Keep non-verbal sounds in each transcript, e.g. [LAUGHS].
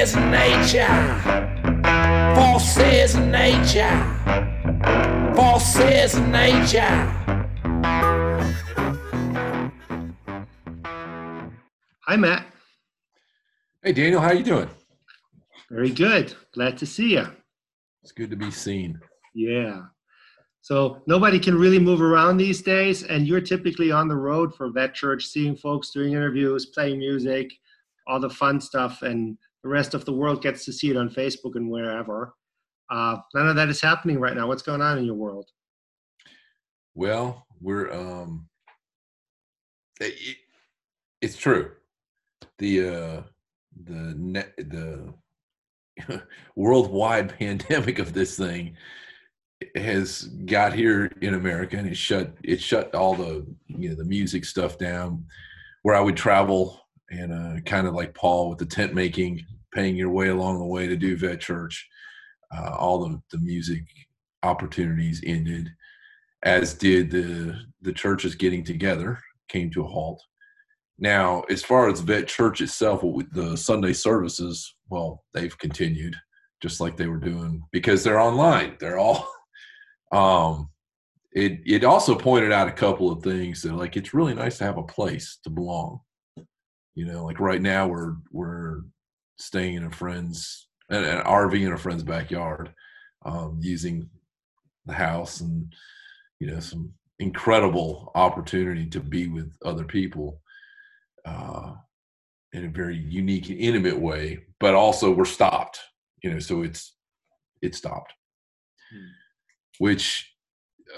Forces nature. Forces of nature. Forces of nature. Hi, Matt. Hey, Daniel, how you doing? Very good. Glad to see you. It's good to be seen. Yeah. So nobody can really move around these days, and you're typically on the road for Vet Church, seeing folks, doing interviews, playing music, all the fun stuff, and the rest of the world gets to see it on Facebook and wherever. Uh, none of that is happening right now. What's going on in your world? Well, we're um, it, it's true. The uh, the net the [LAUGHS] worldwide [LAUGHS] pandemic of this thing has got here in America and it shut it shut all the you know the music stuff down where I would travel and uh, kind of like Paul with the tent making, paying your way along the way to do vet church. Uh, all the, the music opportunities ended, as did the the churches getting together came to a halt. Now, as far as vet church itself, the Sunday services, well, they've continued just like they were doing because they're online. They're all. [LAUGHS] Um, it it also pointed out a couple of things that like it's really nice to have a place to belong. You know, like right now we're we're staying in a friend's an, an RV in a friend's backyard, um, using the house and you know some incredible opportunity to be with other people uh, in a very unique and intimate way. But also we're stopped, you know, so it's it stopped, hmm. which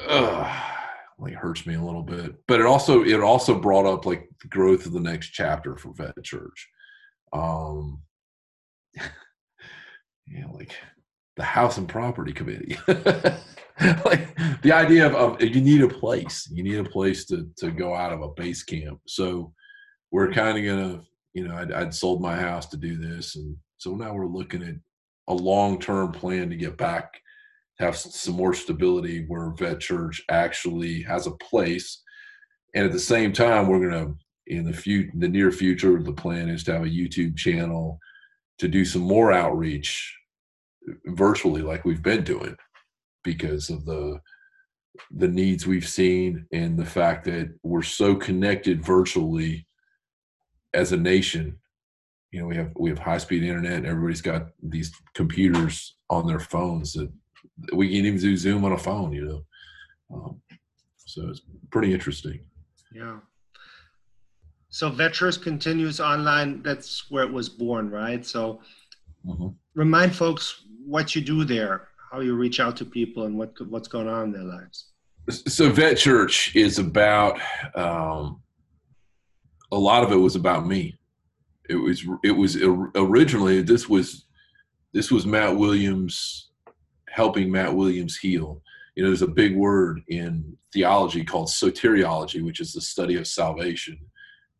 uh, like hurts me a little bit. But it also it also brought up like the growth of the next chapter for Vet Church. Um, [LAUGHS] yeah, like the House and Property Committee. [LAUGHS] like the idea of, of, you need a place, you need a place to to go out of a base camp. So we're kind of gonna, you know, I'd, I'd sold my house to do this, and so now we're looking at a long term plan to get back have some more stability where vet church actually has a place. And at the same time we're going to in the few the near future the plan is to have a youtube channel to do some more outreach virtually like we've been doing because of the the needs we've seen and the fact that we're so connected virtually as a nation. You know we have we have high speed internet and everybody's got these computers on their phones that we can even do Zoom on a phone, you know. Um, so it's pretty interesting. Yeah. So Vet Church continues online. That's where it was born, right? So mm-hmm. remind folks what you do there, how you reach out to people, and what what's going on in their lives. So Vet Church is about um, a lot of it was about me. It was it was originally this was this was Matt Williams helping Matt Williams heal. You know, there's a big word in theology called soteriology, which is the study of salvation.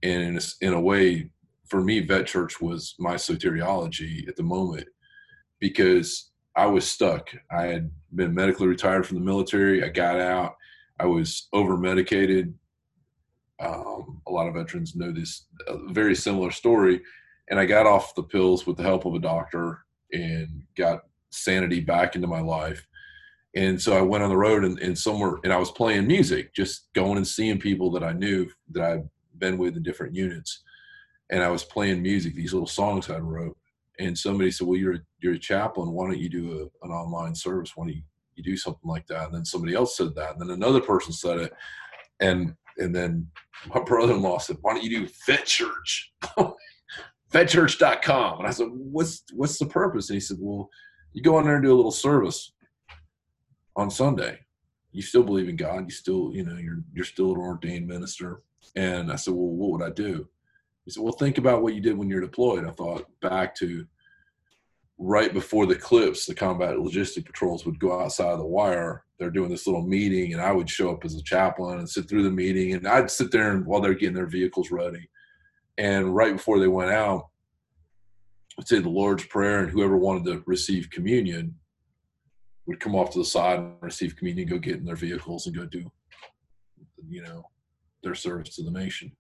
And in a, in a way, for me, Vet Church was my soteriology at the moment because I was stuck. I had been medically retired from the military. I got out. I was over medicated. Um, a lot of veterans know this very similar story. And I got off the pills with the help of a doctor and got sanity back into my life. And so I went on the road and, and somewhere, and I was playing music, just going and seeing people that I knew that I'd been with in different units. And I was playing music, these little songs I wrote. And somebody said, "Well, you're a, you're a chaplain. Why don't you do a, an online service? Why don't you, you do something like that?" And then somebody else said that, and then another person said it, and and then my [LAUGHS] brother-in-law said, "Why don't you do Vet Church?" [LAUGHS] vetchurch.com and i said what's what's the purpose and he said well you go in there and do a little service on Sunday. You still believe in God. You still, you know, you're you're still an ordained minister. And I said, well, what would I do? He said, well, think about what you did when you're deployed. I thought back to right before the CLPs, the combat logistic patrols would go outside of the wire. They're doing this little meeting, and I would show up as a chaplain and sit through the meeting. And I'd sit there and while they're getting their vehicles ready. And right before they went out, would say the Lord's Prayer, and whoever wanted to receive communion would come off to the side and receive communion, go get in their vehicles and go do, you know, their service to the nation.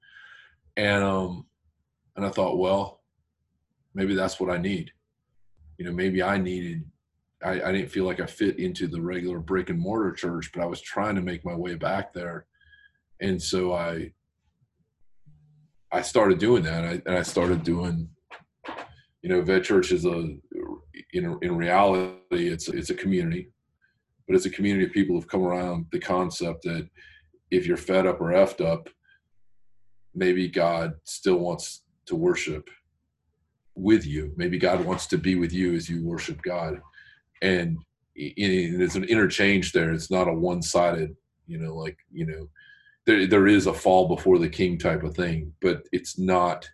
And um, and I thought, well, maybe that's what I need. you know, maybe I needed, I, I didn't feel like I fit into the regular brick and mortar church, but I was trying to make my way back there. And so I, I started doing that. I, and I started doing, you know, vet church is a, in, in reality, it's, it's a community, but it's a community of people who've come around the concept that if you're fed up or effed up, maybe God still wants to worship with you. Maybe God wants to be with you as you worship God. And there's an interchange there. It's not a one sided, you know, like, you know, there, there is a fall before the king type of thing, but it's not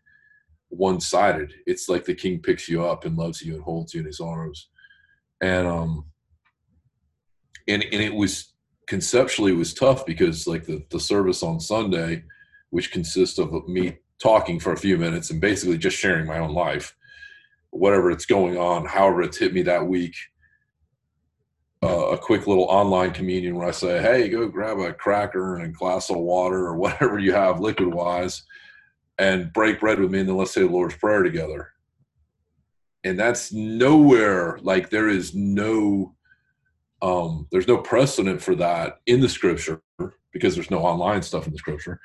one sided. It's like the king picks you up and loves you and holds you in his arms. And, um, and, and it was conceptually it was tough because like the, the service on Sunday, which consists of me talking for a few minutes and basically just sharing my own life, whatever it's going on, however it's hit me that week. Uh, a quick little online communion where I say, "Hey, go grab a cracker and a glass of water or [LAUGHS] whatever you have liquid wise, and break bread with me, and then let's say the Lord's prayer together." And that's nowhere like there is no um, there's no precedent for that in the scripture because there's no online stuff in the scripture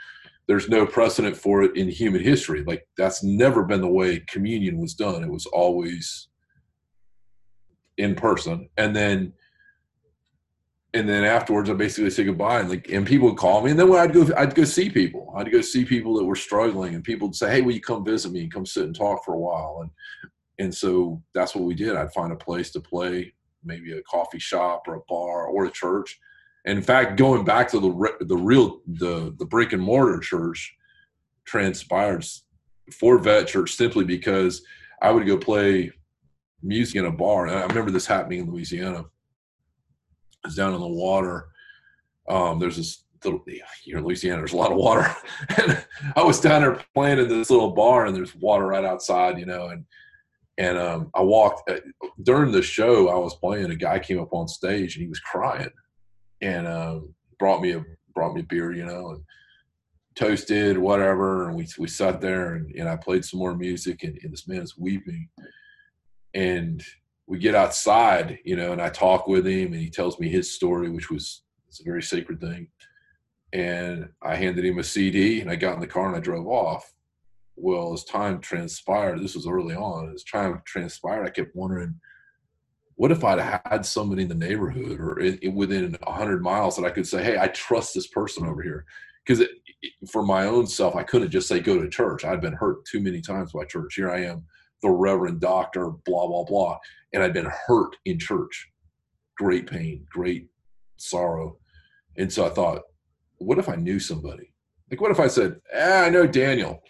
there's no precedent for it in human history. Like that's never been the way communion was done. It was always in person. And then and then afterwards I basically say goodbye and like and people would call me and then when I'd go I'd go see people. I'd go see people that were struggling and people would say, Hey, will you come visit me and come sit and talk for a while? And and so that's what we did. I'd find a place to play, maybe a coffee shop or a bar or a church and in fact, going back to the the real the the brick and mortar church transpired for Vet Church simply because I would go play music in a bar. And I remember this happening in Louisiana. I was down on the water. Um, there's this little here in Louisiana. There's a lot of water, [LAUGHS] and I was down there playing in this little bar, and there's water right outside, you know, and and um, I walked uh, during the show. I was playing. A guy came up on stage, and he was crying and um, brought me a brought me beer, you know, and toasted whatever, and we we sat there and, and I played some more music, and, and this man is weeping, and we get outside, you know, and I talk with him, and he tells me his story, which was it's a very sacred thing, and I handed him a CD, and I got in the car and I drove off. Well, as time transpired, this was early on. As time transpired, I kept wondering what if I'd had somebody in the neighborhood or in, in within 100 miles that I could say, hey, I trust this person over here? Because for my own self, I couldn't just say go to church. I'd been hurt too many times by church. Here I am, the reverend doctor, blah, blah, blah. And I'd been hurt in church. Great pain, great sorrow. And so I thought, what if I knew somebody? Like, what if I said, eh, I know Daniel.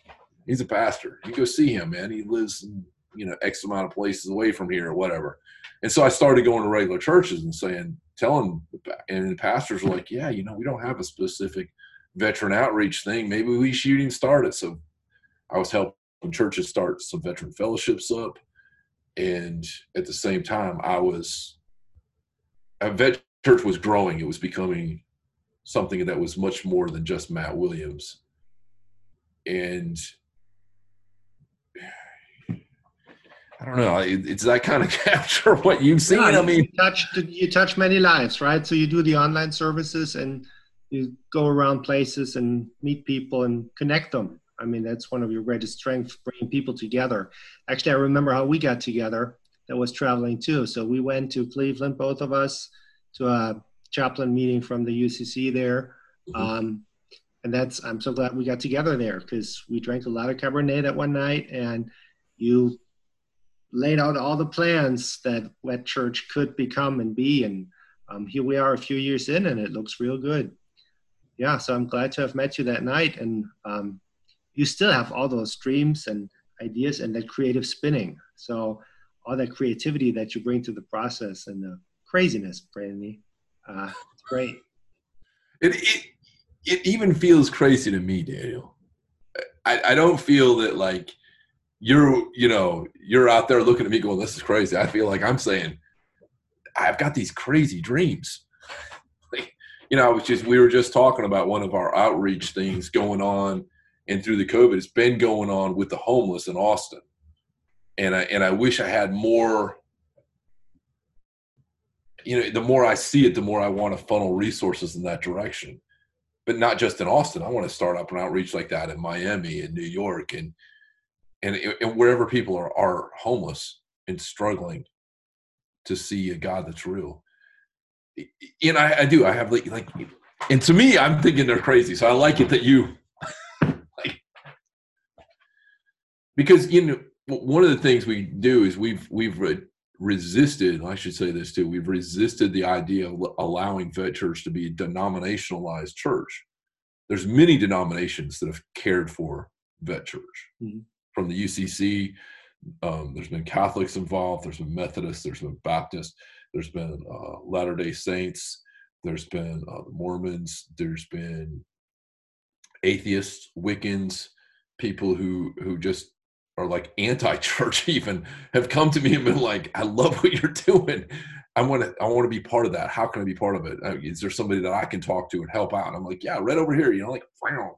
He's a pastor. You go see him, man. He lives, in, you know, X amount of places away from here or whatever and so I started going to regular churches and saying, telling, and the pastors were like, yeah, you know, we don't have a specific veteran outreach thing. Maybe we should even start it. So I was helping churches start some veteran fellowships up. And at the same time, I was, a vet church was growing. It was becoming something that was much more than just Matt Williams. And I don't know. It's that kind of capture what you've seen. Yeah, I mean, you touch you touch many lives, right? So you do the online services and you go around places and meet people and connect them. I mean, that's one of your greatest strengths, bringing people together. Actually, I remember how we got together. That was traveling too. So we went to Cleveland, both of us, to a chaplain meeting from the UCC there. Mm-hmm. Um, and that's I'm so glad we got together there because we drank a lot of Cabernet that one night, and you laid out all the plans that Vet Church could become and be. And um, here we are a few years in, and it looks real good. Yeah, so I'm glad to have met you that night. And um, you still have all those dreams and ideas and that creative spinning. So all that creativity that you bring to the process and the craziness, Brandy, uh, it's great. It, it it even feels crazy to me, Daniel. I, I don't feel that like you're you know you're out there looking at me going this is crazy i feel like i'm saying i've got these crazy dreams [LAUGHS] you know i was just we were just talking about one of our outreach things going on and through the covid it's been going on with the homeless in austin and i and i wish i had more you know, the more I see it, the more I want to funnel resources in that direction. But not just in Austin. I want to start up an outreach like that in Miami and New York and and, and wherever people are are homeless and struggling to see a God that's real. And I, I do. I have like, like, and to me, I'm thinking they're crazy. So I like it that you, like, because you know, one of the things we do is we've we've resisted. I should say this too. We've resisted the idea of allowing Vet Church to be a denominationalized church. There's many denominations that have cared for Vet Church, mm-hmm. from the UCC um, there's been Catholics involved. There's been Methodists. There's been Baptists. There's been uh, Latter Day Saints. There's been uh, Mormons. There's been atheists, Wiccans, people who who just are like anti-church. [LAUGHS] Even have come to me and been like, "I love what you're doing. I want to. I want to be part of that. How can I be part of it? Uh, there somebody that I can talk to and help out?" And I'm like, "Yeah, right over here. You know, like, wow."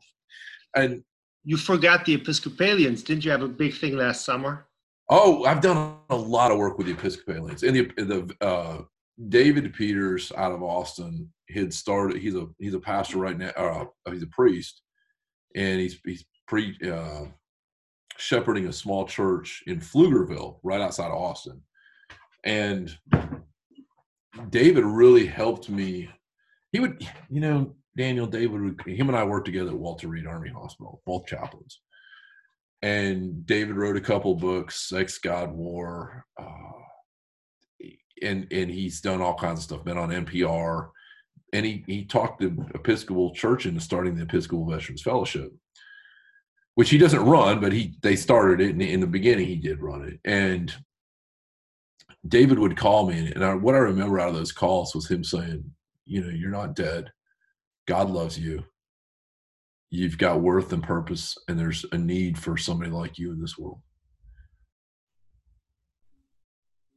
And you forgot the Episcopalians, didn't you? Have a big thing last summer. Oh, I've done a lot of work with the Episcopalians and the the uh, David Peters out of Austin. Had started. He's a he's a pastor right now. Uh, he's a priest, and he's he's pre uh, shepherding a small church in Pflugerville, right outside of Austin. And David really helped me. He would, you know, Daniel David. Would, him and I worked together at Walter Reed Army Hospital, both chaplains and David wrote a couple books, Sex, God, War, uh, and and he's done all kinds of stuff. Been on NPR, and he he talked the Episcopal Church into starting the Episcopal Veterans Fellowship, which he doesn't run, but he they started it in, in the beginning. He did run it, and David would call me, and I, what I remember out of those calls was him saying, "You know, you're not dead. God loves you you've got worth and purpose and there's a need for somebody like you in this world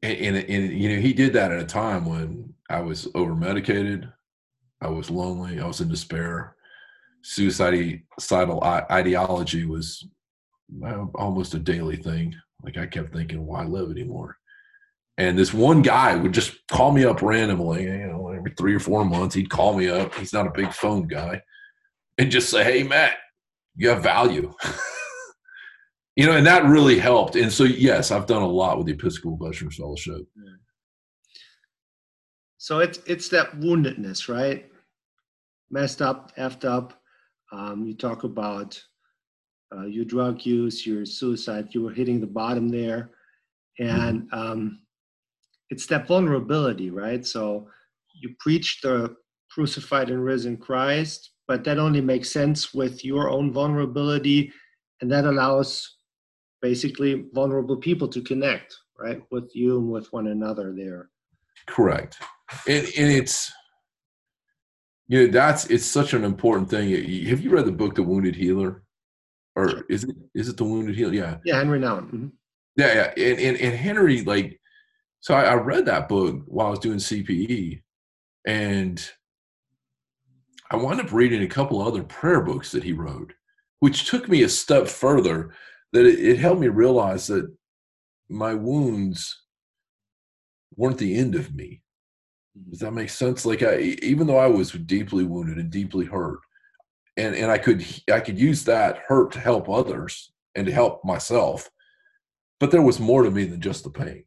and, and, and, you know he did that at a time when i was over medicated i was lonely i was in despair suicidal ideology was uh, almost a daily thing like i kept thinking why live anymore and this one guy would just call me up randomly you know every three or four months he'd call me up he's not a big phone guy and just say, hey, Matt, you have value. [LAUGHS] you know, and that really helped. And so, yes, I've done a lot with the Episcopal Veterans Fellowship. So it's it's that woundedness, right? Messed up, effed up. Um, you talk about uh, your drug use, your suicide. You were hitting the bottom there, and mm-hmm. um, it's that vulnerability, right? So you preach the crucified and risen Christ, but that only makes sense with your own vulnerability and that allows basically vulnerable people to connect right with you and with one another there correct and it's you know that's it's such an important thing have you read the book the wounded healer or is it is it the wounded healer yeah yeah henry nouwen mm-hmm. yeah yeah and, and, and henry like so I, I read that book while i was doing cpe and I wound up reading a couple other prayer books that he wrote, which took me a step further. That it, it helped me realize that my wounds weren't the end of me. Does that make sense? Like I, even though I was deeply wounded and deeply hurt, and and I could I could use that hurt to help others and to help myself, but there was more to me than just the pain.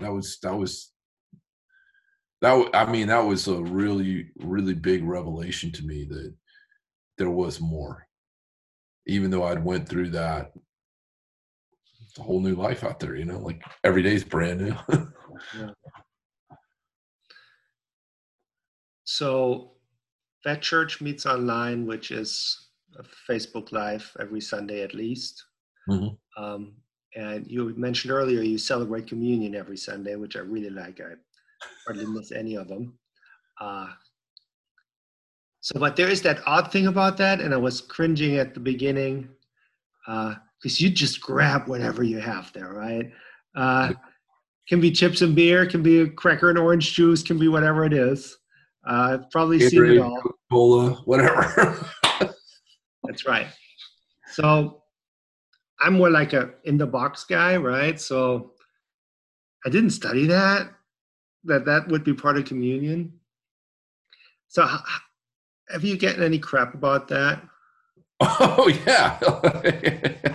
That was that was that I mean that was a really really big revelation to me that there was more. Even though I'd went through that, it's a whole new life out there. You know, like every day is brand new. yeah. So, Vet Church meets online, which is a Facebook Live every Sunday at least. Mm-hmm. Um, and you mentioned earlier you celebrate communion every Sunday, which I really like. I hardly miss any of them. Uh, so, but there is that odd thing about that, and I was cringing at the beginning because uh, you just grab whatever you have there, right? Uh, can be chips and beer, can be a cracker and orange juice, can be whatever it is. Uh, I've probably seen it all. Cola, whatever. [LAUGHS] That's right. So I'm more like a in the box guy, right? So I didn't study that. that that would be part of communion. So, have you gotten any crap about that? [LAUGHS] Oh yeah, [LAUGHS]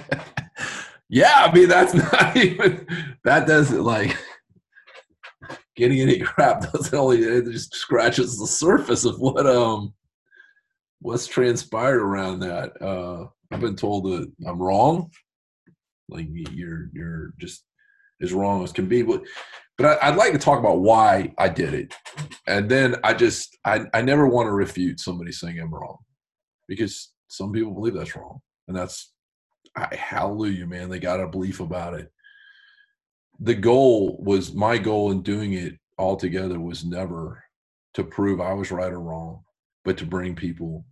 yeah. I mean, that's not even that doesn't like getting any [LAUGHS] crap doesn't only it just scratches the surface of what um what's transpired around that. Uh, I've been told that I'm wrong. Like you're you're just as wrong as can be. But but I, would like to talk about why I did it, and then I just I I never want to refute somebody saying I'm wrong, because some people believe that's wrong, and that's I, hallelujah, man. They got a belief about it. The goal was my goal in doing it altogether was never to prove I was right or wrong, but to bring people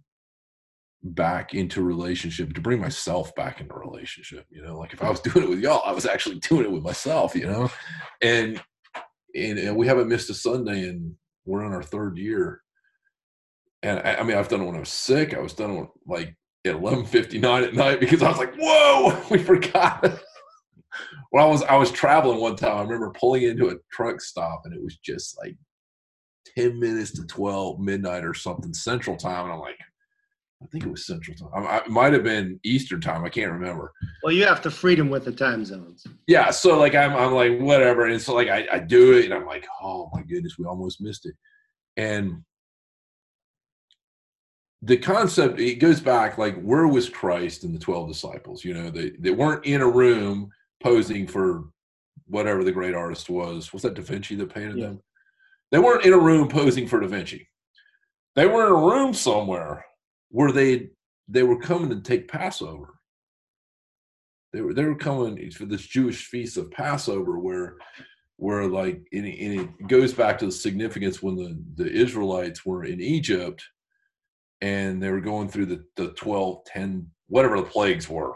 back into relationship to bring myself back into relationship you know? Like if i was [LAUGHS] doing it with y'all i was actually doing it with myself you know? And and, and we haven't missed a sunday and we're in our third year. And I, I mean i've done it when i was sick i was done it like at 11.59 at night because i was like whoa [LAUGHS] we forgot when i was i was traveling one time i remember pulling into a truck stop and it was just like 10 minutes to 12 midnight or something central time and i'm like I think it was Central Time. I, it might have been Eastern Time. I can't remember. Well, you have to freedom with the time zones. Yeah, so like I'm, I'm like whatever, and so like I, I do it, and I'm like, oh my goodness, we almost missed it, and the concept it goes back like where was Christ and the twelve disciples? You know, they they weren't in a room posing for whatever the great artist was. Was that Da Vinci that painted yeah. them? They weren't in a room posing for Da Vinci. They were in a room somewhere where they they were coming to take Passover. They were they were coming for this Jewish feast of Passover, where where like and it goes back to the significance when the the Israelites were in Egypt and they were going through the the 12 10 whatever the plagues were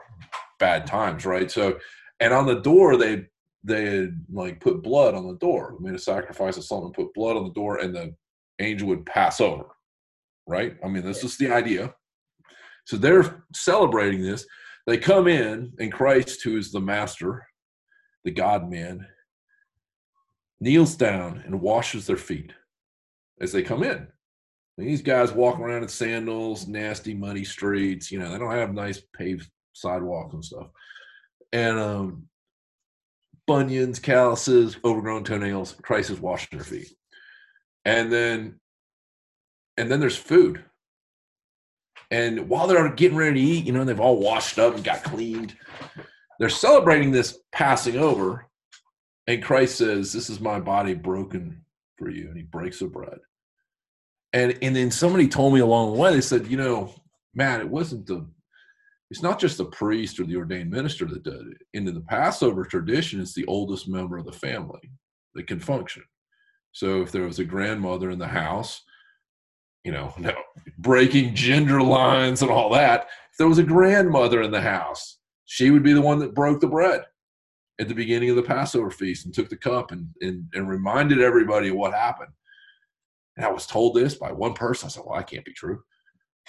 bad times right so and on the door they they had like put blood on the door I made a sacrifice of something put blood on the door and the angel would pass over right? I mean, this is the idea. So they're celebrating this. They come in, and Christ, who is the master, the God man, kneels down and washes their feet as they come in. And these guys walking around in sandals, nasty, muddy streets. You know, they don't have nice paved sidewalks and stuff. And um, bunions, calluses, overgrown toenails. Christ is washing their feet. And then and then there's food. And while they're getting ready to eat, you know, they've all washed up and got cleaned. They're celebrating this passing over. And Christ says, This is my body broken for you. And he breaks the bread. And and then somebody told me along the way, they said, you know, man, it wasn't the it's not just the priest or the ordained minister that does it. In the Passover tradition, it's the oldest member of the family that can function. So if there was a grandmother in the house, you know, [LAUGHS] no, breaking gender lines and all that. If there was a grandmother in the house, she would be the one that broke the bread at the beginning of the Passover feast and took the cup and, and, and reminded everybody of what happened. And I was told this by one person. I said, well, I can't be true.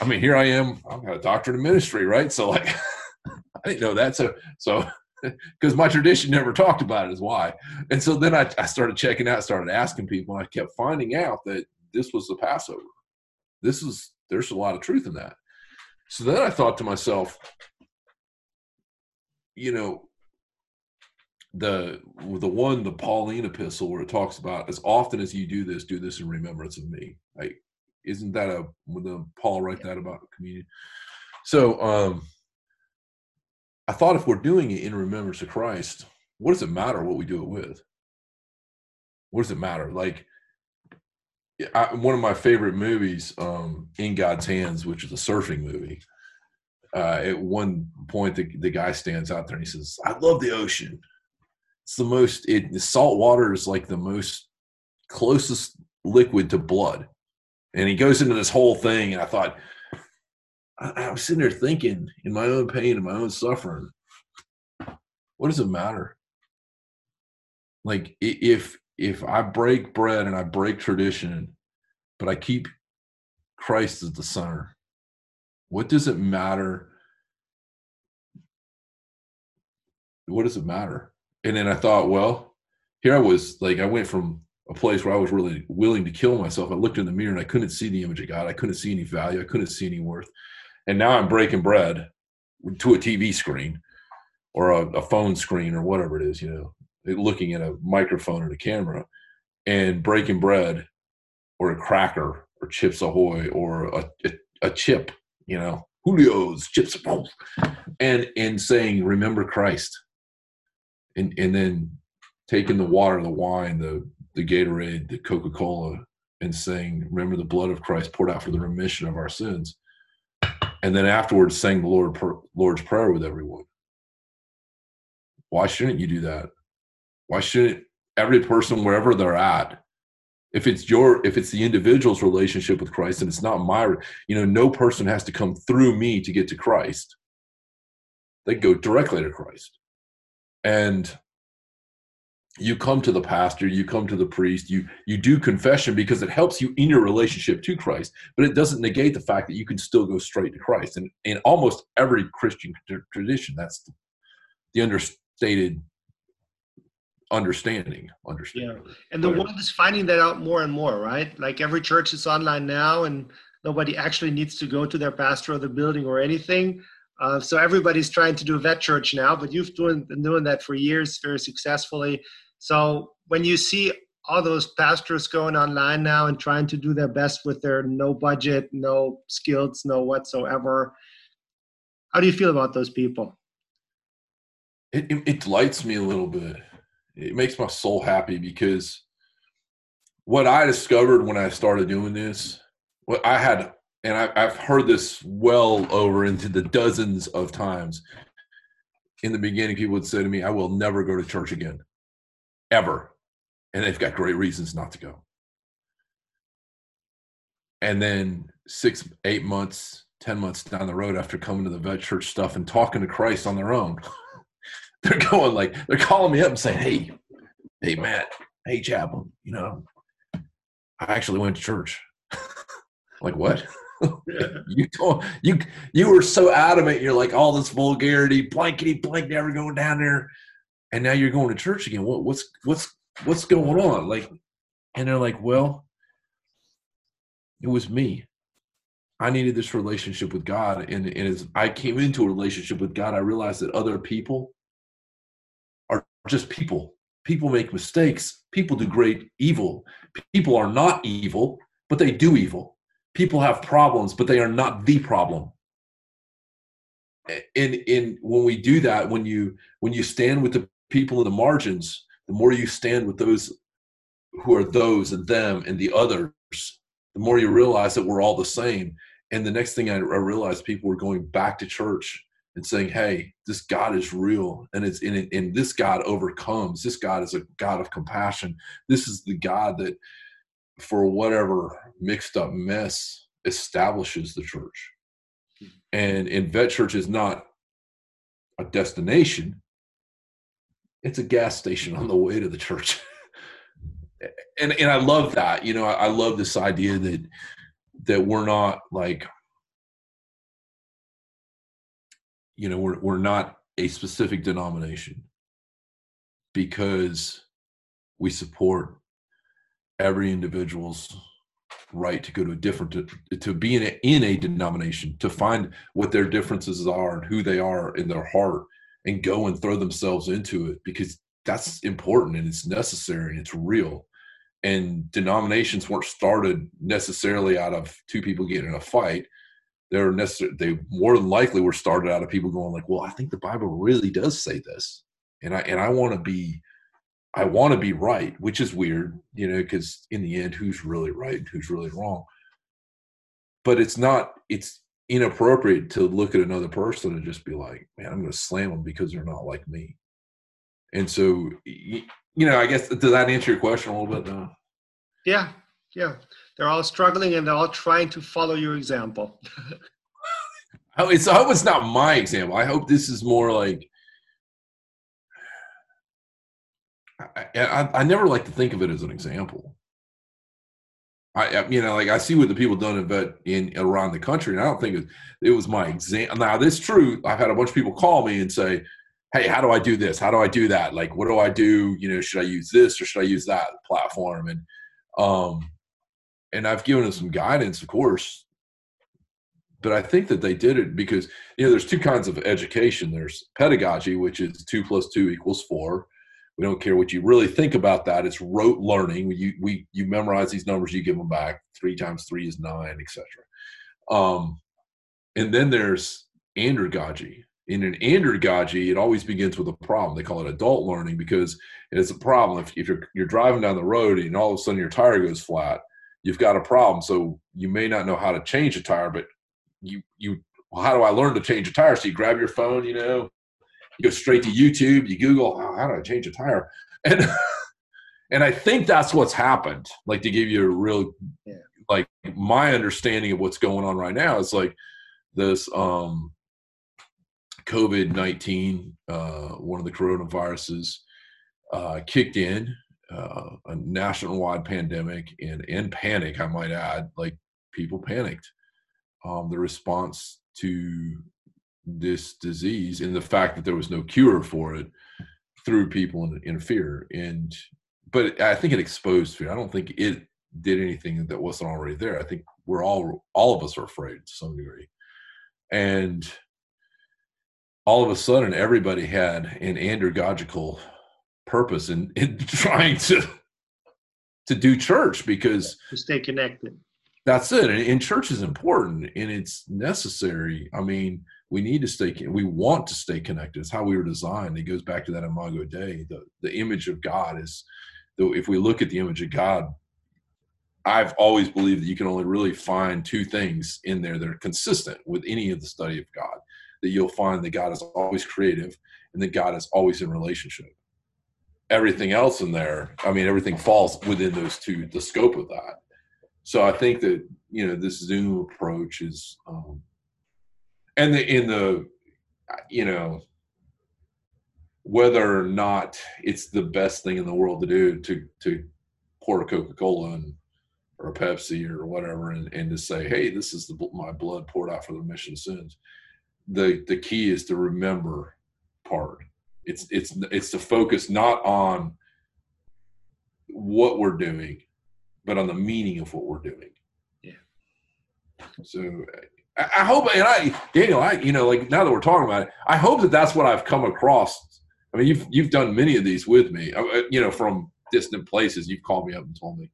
I mean, here I am. I've got a doctorate in ministry, right? So like, [LAUGHS] I didn't know that. So, so [LAUGHS] because my tradition never talked about it is why. And so then I, I started checking out, started asking people, and I kept finding out that this was the Passover this is there's a lot of truth in that so then i thought to myself you know the the one the pauline epistle where it talks about as often as you do this do this in remembrance of me like isn't that a the paul write that about communion so um i thought if we're doing it in remembrance of christ what does it matter what we do it with what does it matter like I, one of my favorite movies, um, In God's Hands, which is a surfing movie. Uh, at one point, the, the guy stands out there and he says, "I love the ocean. It's the most. It salt water is like the most closest liquid to blood." And he goes into this whole thing, and I thought, I, I was sitting there thinking, in my own pain and my own suffering, what does it matter? Like if if I break bread and I break tradition, but I keep Christ as the center, what does it matter? What does it matter? And then I thought, well, here I was like, I went from a place where I was really willing to kill myself. I looked in the mirror and I couldn't see the image of God. I couldn't see any value. I couldn't see any worth. And now I'm breaking bread to a TV screen or a, a phone screen or whatever it is, you know, looking at a microphone or a camera and breaking bread or a cracker or chips ahoy or a, a, a chip, you know, Julio's chips and and saying, remember Christ. And and then taking the water, the wine, the the Gatorade, the Coca Cola, and saying, "Remember the blood of Christ poured out for the remission of our sins," and then afterwards saying the Lord Lord's prayer with everyone. Why shouldn't you do that? Why shouldn't every person, wherever they're at, if it's your if it's the individual's relationship with Christ and it's not my, you know, no person has to come through me to get to Christ. They go directly to Christ, and you come to the pastor you come to the priest you you do confession because it helps you in your relationship to christ but it doesn't negate the fact that you can still go straight to christ. And in almost every christian tradition that's the, the understated understanding understanding. Yeah. And the world is finding that out more and more right? Like every church is online now and nobody actually needs to go to their pastor or the building or anything. Uh, so everybody's trying to do a vet church now, but you've doing, been doing that for years very successfully. So when you see all those pastors going online now and trying to do their best with their no budget, no skills, no whatsoever, how do you feel about those people? It, it, it delights me a little bit. It makes my soul happy because what I discovered when I started doing this, what I had, and I, I've heard this well over into the dozens of times. In the beginning, people would say to me, I will never go to church again ever. And they've got great reasons not to go. And then six, eight months, 10 months down the road after coming to the vet church stuff and talking to Christ on their own, [LAUGHS] they're going like, they're calling me up and saying, Hey, hey, Matt, hey, Chaplain, you know, I actually went to church. [LAUGHS] like, what? [LAUGHS] you told you you were so adamant. You're like all this vulgarity, blankety blank, never going down there and now you're going to church again. What, what's what's what's going on? Like, and they're like, well, it was me. I needed this relationship with God, and, and as I came into a relationship with God, I realized that other people are just people. People make mistakes. People do great evil. People are not evil, but they do evil. People have problems, but they are not the problem and in when we do that when you when you stand with the people in the margins, the more you stand with those who are those and them and the others, the more you realize that we're all the same. And the next thing I, I realized, people were going back to church and saying, "Hey, this God is real, and it's in and this God overcomes. This God is a God of compassion. This is the God that, for whatever mixed up mess, establishes the church. Hmm. And in vet church is not a destination; it's a gas station on the way to the church. [LAUGHS] and and I love that. You know, I, I love this idea that that we're not like you know, we're we're not a specific denomination because we support every individual's right to go to a different to, to be in a, in a denomination to find what their differences are and who they are in their heart and go and throw themselves into it because that's important and it's necessary and it's real. And denominations weren't started necessarily out of two people getting in a fight. They're necessary. They more than likely were started out of people going like, "Well, I think the Bible really does say this, and I and I want to be, I want to be right," which is weird, you know, because in the end, who's really right and who's really wrong? But it's not. It's inappropriate to look at another person and just be like, man, I'm going to slam them because they're not like me. And so, you know, I guess does that answer your question a little bit? Though? Yeah, yeah. They're all struggling and they're all trying to follow your example. oh, it's I hope it's not my example. I hope this is more like. I, I, I never like to think of it as an example. I, you know, like I see what the people done in in around the country, and I don't think it, it was my exam. Now, this true. I've had a bunch of people call me and say, hey, how do I do this? How do I do that? Like, what do I do? You know, should I use this or should I use that platform? And um, and I've given them some guidance, of course. But I think that they did it because you know there's two kinds of education. There's pedagogy, which is two plus two equals four. We don't care what you really think about that. It's rote learning. You we you memorize these numbers, you give them back. Three times three is nine, etc. Um, and then there's andragogy, in an andragogy, it always begins with a problem. They call it adult learning because it's a problem. If, if you're, you're driving down the road and all of a sudden your tire goes flat, you've got a problem. So you may not know how to change a tire, but you, you, well, how do I learn to change a tire? So you grab your phone, you know, you go straight to YouTube, you Google, oh, how do I change a tire? And, [LAUGHS] and I think that's what's happened. Like to give you a real, yeah. like my understanding of what's going on right now is like this, um, COVID 19, uh, one of the coronaviruses, uh, kicked in, uh, a nationwide pandemic and, and panic, I might add, like people panicked. Um, the response to this disease and the fact that there was no cure for it threw people in, in fear. And, but I think it exposed fear. I don't think it did anything that wasn't already there. I think we're all, all of us are afraid to some degree. And, all of a sudden everybody had an andragogical purpose in, [LAUGHS] in trying to to do church because to stay connected that's it and, and, church is important and it's necessary i mean we need to stay we want to stay connected it's how we were designed it goes back to that imago dei the, the image of god is if we look at the image of god i've always believed that you can only really find two things in there that are consistent with any of the study of god that you'll find that God is always creative and that God is always in relationship. Everything else in there, I mean, everything falls within those two, the scope of that. So I think that you know this Zoom approach is, um, and the in the, you know, whether or not it's the best thing in the world to do to to pour a Coca Cola and or a Pepsi or whatever, and, and to say, hey, this is the, my blood poured out for the remission of sins the the key is to remember part. It's it's it's to focus not on what we're doing, but on the meaning of what we're doing. Yeah. So I, hope, and I Daniel, I you know, like now that we're talking about it, I hope that that's what I've come across. I mean, you've you've done many of these with me, uh, uh, you know, from distant places. You've called me up and told me.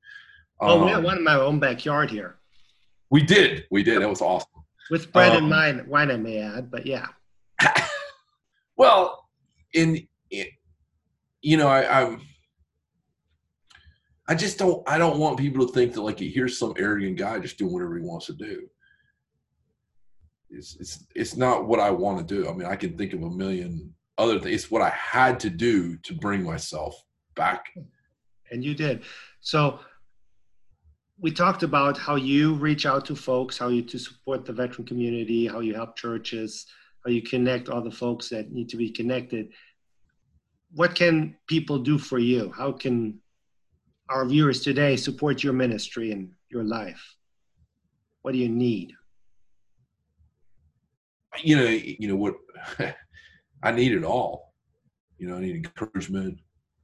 Oh, um, we had one in my own backyard here. We did, we did. That was awesome with bread um, and wine, wine I may add, but yeah. [LAUGHS] well, in, in, you know, I, I'm. I just don't. I don't want people to think that like here's some arrogant guy just doing whatever he wants to do. It's it's it's not what I want to do. I mean, I can think of a million other things. It's what I had to do to bring myself back. And you did. So we talked about how you reach out to folks, how you to support the veteran community, how you help churches, how you connect all the folks that need to be connected. What can people do for you? How can our viewers today support your ministry and your life? What do you need? You know, you know what [LAUGHS] I need it all. You know, I need encouragement,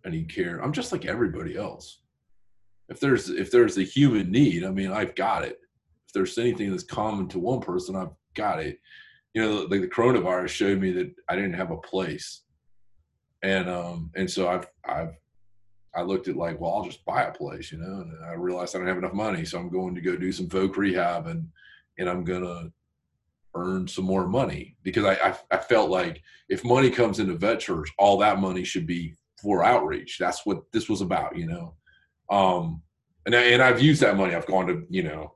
I need care. I'm just like everybody else if there's if there's a human need, I mean, I've got it. If there's anything that's common to one person, I've got it. You know, like the coronavirus showed me that I didn't have a place, and um, and so I've I've I looked at like, well, I'll just buy a place, you know, and I realized I don't have enough money, so I'm going to go do some folk rehab and and I'm gonna earn some more money because I, I, I felt like if money comes into vet church, all that money should be for outreach. That's what this was about, you know. Um, and, I, and I've used that money. I've gone to, you know,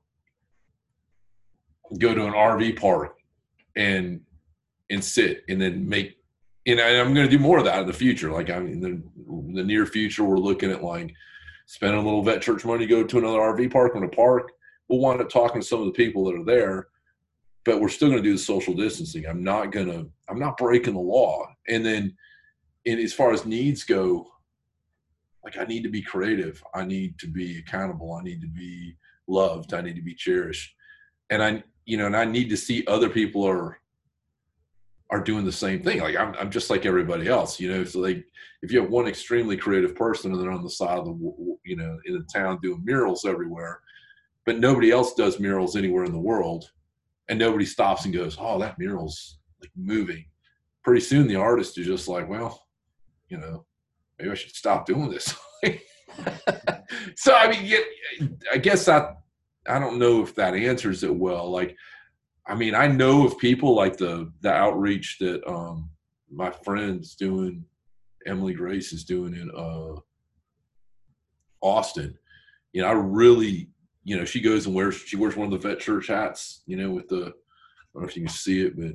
go to an RV park and, and sit and then make, and I, am going to do more of that in the future. Like I'm in the, the near future, we're looking at like spending a little vet church money, go to another RV park in a park. We'll wind up talking to some of the people that are there, but we're still going to do the social distancing. I'm not going to, I'm not breaking the law. And then, and as far as needs go, like I need to be creative. I need to be accountable. I need to be loved. I need to be cherished. And I, you know, and I need to see other people are are doing the same thing. Like I'm, I'm just like everybody else, you know. So like, if you have one extremely creative person and they're on the side of the, you know, in the town doing murals everywhere, but nobody else does murals anywhere in the world, and nobody stops and goes, "Oh, that mural's like moving." Pretty soon, the artist is just like, "Well, you know, maybe I should stop doing this." [LAUGHS] so I mean, yeah, I guess that I don't know if that answers it well. Like, I mean, I know of people like the the outreach that um my friends doing, Emily Grace is doing in uh Austin. You know, I really you know, she goes and wears she wears one of the vet church hats, you know, with the I don't know if you can see it, but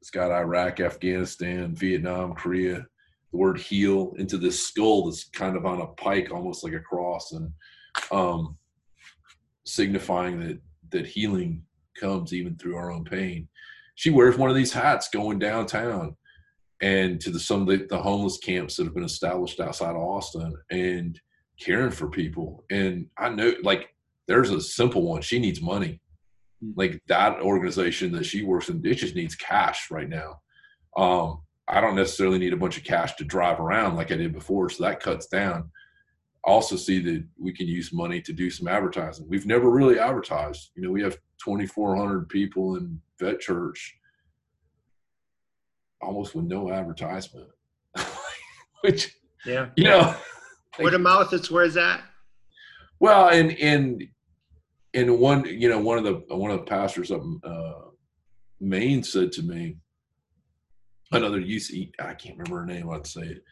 it's got Iraq, Afghanistan, Vietnam, Korea, the word heal into this skull that's kind of on a pike, almost like a cross, and um, signifying that that healing comes even through our own pain. She wears one of these hats going downtown and to the some of the, the homeless camps that have been established outside of Austin and caring for people. And I know like there's a simple one. She needs money. Hmm. Like that organization that she works in, it just needs cash right now. Um, I don't necessarily need a bunch of cash to drive around like I did before, so that cuts down. Also, see that we can use money to do some advertising. We've never really advertised. You know, we have 2,400 people in Vet Church, almost with no advertisement. [LAUGHS] Which, yeah, you know, word of mouth is where is that? Well, and and and one you know one of the one of the pastors up uh, Maine said to me, another UC I can't remember her name. I'd say it.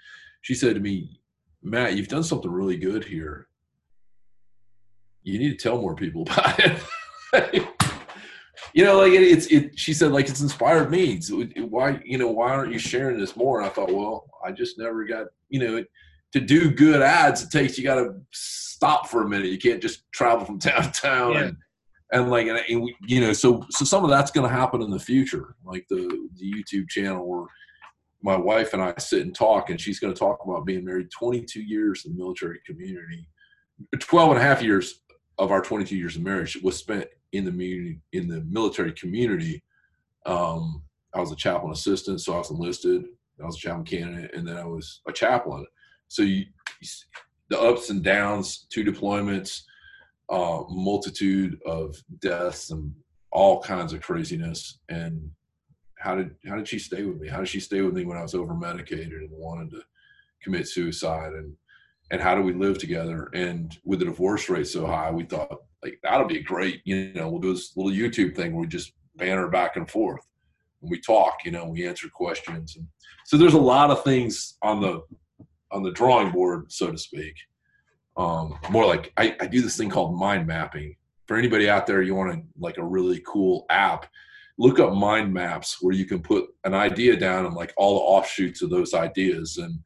She said to me, Matt, you've done something really good here. You need to tell more people about it. [LAUGHS] you know, like it, it's it. She said, like it's inspired me. So why, you know, why aren't you sharing this more? And I thought, well, I just never got, you know, to do good ads. It takes you got to stop for a minute. You can't just travel from town to town yeah. and and like and, and we, you know so so some of that's going to happen in the future like the the youtube channel where my wife and i sit and talk and she's going to talk about being married 22 years in the military community 12 and a half years of our 22 years of marriage was spent in the in the military community um, i was a chaplain assistant so i was enlisted i was a chaplain candidate and then i was a chaplain so you, the ups and downs two deployments uh, multitude of deaths and all kinds of craziness. And how did how did she stay with me? How did she stay with me when I was over medicated and wanted to commit suicide? And and how do we live together? And with the divorce rate so high, we thought like that'll be great. You know, we'll do this little YouTube thing where we just banter back and forth. And we talk, you know, we answer questions. And so there's a lot of things on the on the drawing board, so to speak um, more like I, I do this thing called mind mapping. For anybody out there, you want to like a really cool app, look up mind maps where you can put an idea down and like all the offshoots of those ideas. And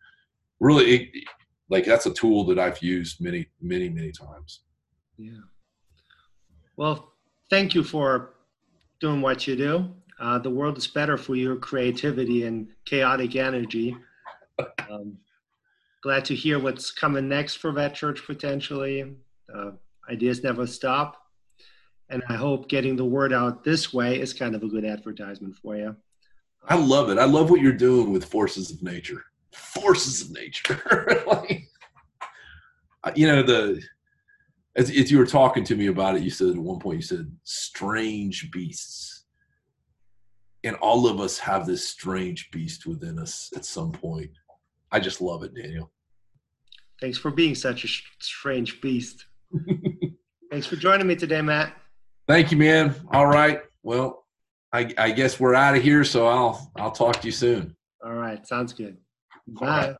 really, it, like that's a tool that I've used many, many, many times. Yeah. Well, thank you for doing what you do. Uh, the world is better for your creativity and chaotic energy. [LAUGHS] Um, glad to hear what's coming next for Vet Church potentially. Uh, ideas never stop. And I hope getting the word out this way is kind of a good advertisement for you. I love it. I love what you're doing with Forces of Nature. Forces of Nature. [LAUGHS] like, you know, the as, as you were talking to me about it, you said at one point, you said, strange beasts. And all of us have this strange beast within us at some point. I just love it, Daniel. Thanks for being such a strange beast. [LAUGHS] Thanks for joining me today, Matt. Thank you, man. All right. Well, I, I guess we're out of here, so I'll I'll talk to you soon. All right. Sounds good. Bye.